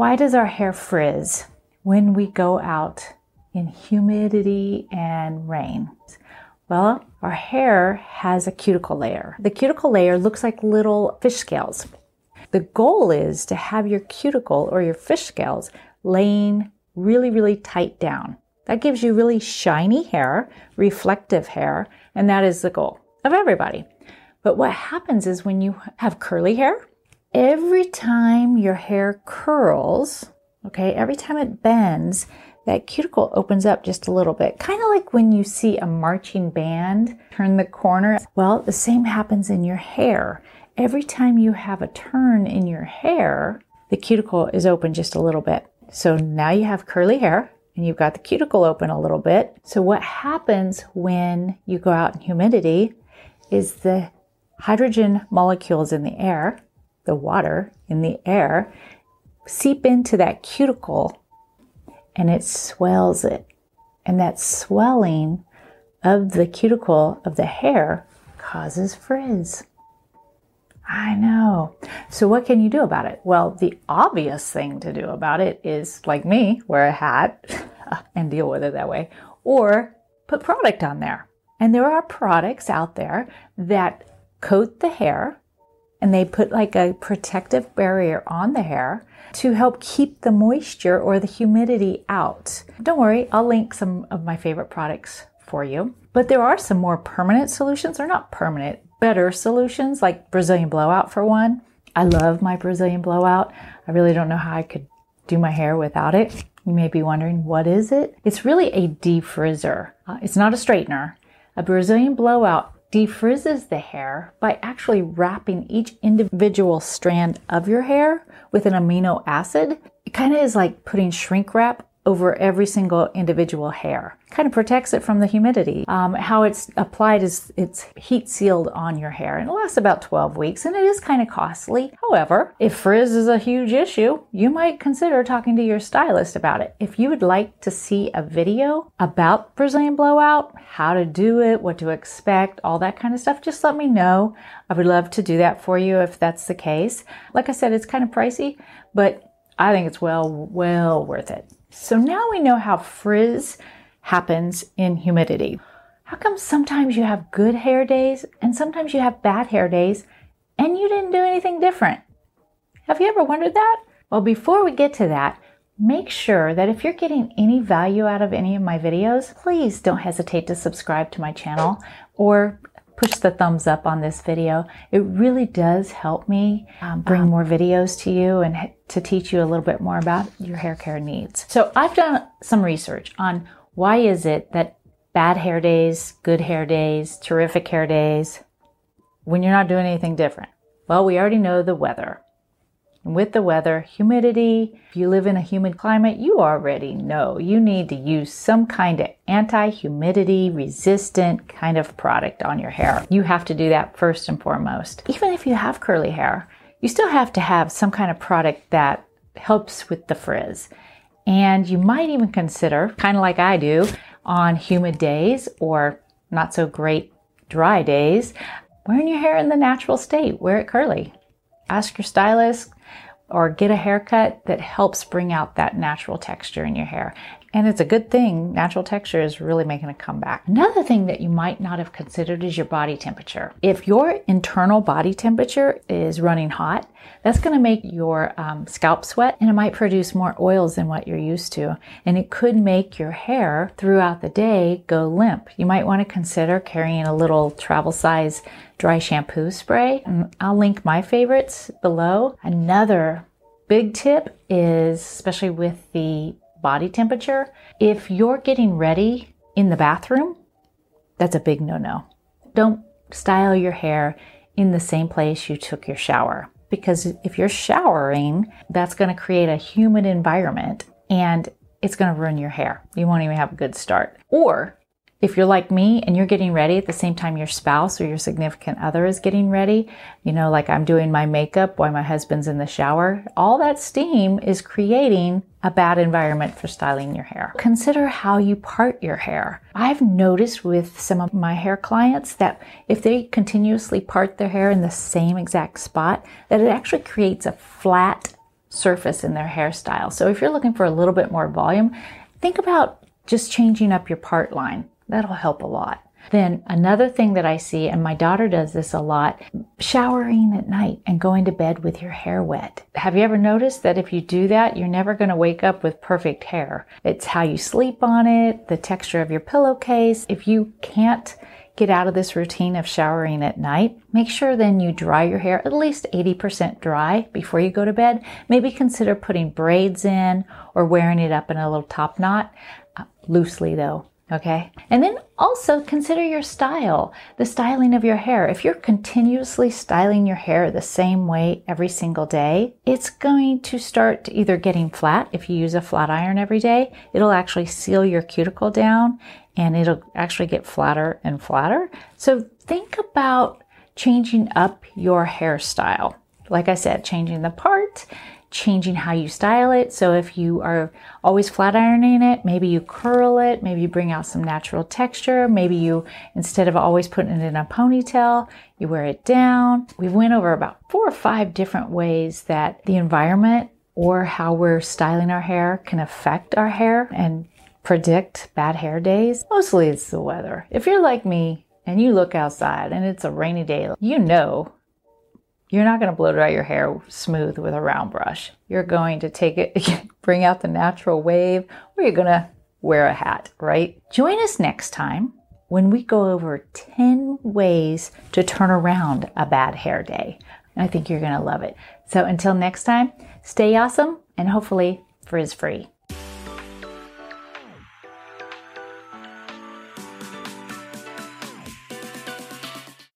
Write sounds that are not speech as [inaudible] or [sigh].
why does our hair frizz when we go out in humidity and rain? Well, our hair has a cuticle layer. The cuticle layer looks like little fish scales. The goal is to have your cuticle or your fish scales laying really, really tight down. That gives you really shiny hair, reflective hair, and that is the goal of everybody. But what happens is when you have curly hair, every time your hair curls, okay, every time it bends, that cuticle opens up just a little bit. Kind of like when you see a marching band turn the corner. Well, the same happens in your hair. Every time you have a turn in your hair, the cuticle is open just a little bit. So now you have curly hair and you've got the cuticle open a little bit. So what happens when you go out in humidity is the hydrogen molecules in the air, the water in the air, seep into that cuticle and it swells it. And that swelling of the cuticle of the hair causes frizz. I know. So, what can you do about it? Well, the obvious thing to do about it is, like me, wear a hat [laughs] and deal with it that way, or put product on there. And there are products out there that coat the hair and they put like a protective barrier on the hair to help keep the moisture or the humidity out. Don't worry, I'll link some of my favorite products for you. But there are some more permanent solutions. They're not permanent, better solutions like Brazilian blowout for one. I love my Brazilian blowout. I really don't know how I could do my hair without it. You may be wondering, what is it? It's really a defrizzer. Uh, it's not a straightener. A Brazilian blowout defrizzes the hair by actually wrapping each individual strand of your hair with an amino acid. It kind of is like putting shrink wrap over every single individual hair. Kind of protects it from the humidity. Um, how it's applied is it's heat sealed on your hair and it lasts about 12 weeks and it is kind of costly. However, if frizz is a huge issue, you might consider talking to your stylist about it. If you would like to see a video about Brazilian blowout, how to do it, what to expect, all that kind of stuff, just let me know. I would love to do that for you if that's the case. Like I said, it's kind of pricey, but I think it's well, well worth it. So now we know how frizz happens in humidity. How come sometimes you have good hair days and sometimes you have bad hair days and you didn't do anything different? Have you ever wondered that? Well, before we get to that, make sure that if you're getting any value out of any of my videos, please don't hesitate to subscribe to my channel or push the thumbs up on this video. It really does help me um, bring more videos to you and to teach you a little bit more about your hair care needs. So I've done some research on why is it that bad hair days, good hair days, terrific hair days, when you're not doing anything different? Well, we already know the weather. With the weather, humidity, if you live in a humid climate, you already know you need to use some kind of anti humidity resistant kind of product on your hair. You have to do that first and foremost. Even if you have curly hair, you still have to have some kind of product that helps with the frizz. And you might even consider, kind of like I do, on humid days or not so great dry days, wearing your hair in the natural state, wear it curly. Ask your stylist, or get a haircut that helps bring out that natural texture in your hair. And it's a good thing. Natural texture is really making a comeback. Another thing that you might not have considered is your body temperature. If your internal body temperature is running hot, that's going to make your um, scalp sweat and it might produce more oils than what you're used to. And it could make your hair throughout the day go limp. You might want to consider carrying a little travel size dry shampoo spray. And I'll link my favorites below. Another big tip is, especially with the body temperature. If you're getting ready in the bathroom, that's a big no no. Don't style your hair in the same place you took your shower because if you're showering, that's going to create a humid environment and it's going to ruin your hair. You won't even have a good start. Or if you're like me and you're getting ready at the same time your spouse or your significant other is getting ready, you know, like I'm doing my makeup while my husband's in the shower, all that steam is creating a bad environment for styling your hair. Consider how you part your hair. I've noticed with some of my hair clients that if they continuously part their hair in the same exact spot, that it actually creates a flat surface in their hairstyle. So if you're looking for a little bit more volume, think about just changing up your part line. That'll help a lot. Then another thing that I see, and my daughter does this a lot, showering at night and going to bed with your hair wet. Have you ever noticed that if you do that, you're never going to wake up with perfect hair? It's how you sleep on it, the texture of your pillowcase. If you can't get out of this routine of showering at night, make sure then you dry your hair at least 80% dry before you go to bed. Maybe consider putting braids in or wearing it up in a little top knot, uh, loosely though. Okay. And then also consider your style, the styling of your hair. If you're continuously styling your hair the same way every single day, it's going to start either getting flat. If you use a flat iron every day, it'll actually seal your cuticle down and it'll actually get flatter and flatter. So think about changing up your hairstyle. Like I said, changing the part changing how you style it. So if you are always flat ironing it, maybe you curl it, maybe you bring out some natural texture, maybe you, instead of always putting it in a ponytail, you wear it down. We went over about four or five different ways that the environment or how we're styling our hair can affect our hair and predict bad hair days. Mostly it's the weather. If you're like me and you look outside and it's a rainy day, you know you're not going to blow dry your hair smooth with a round brush. You're going to take it, [laughs] bring out the natural wave, or you're going to wear a hat, right? Join us next time when we go over 10 ways to turn around a bad hair day. I think you're going to love it. So until next time, stay awesome and hopefully frizz free.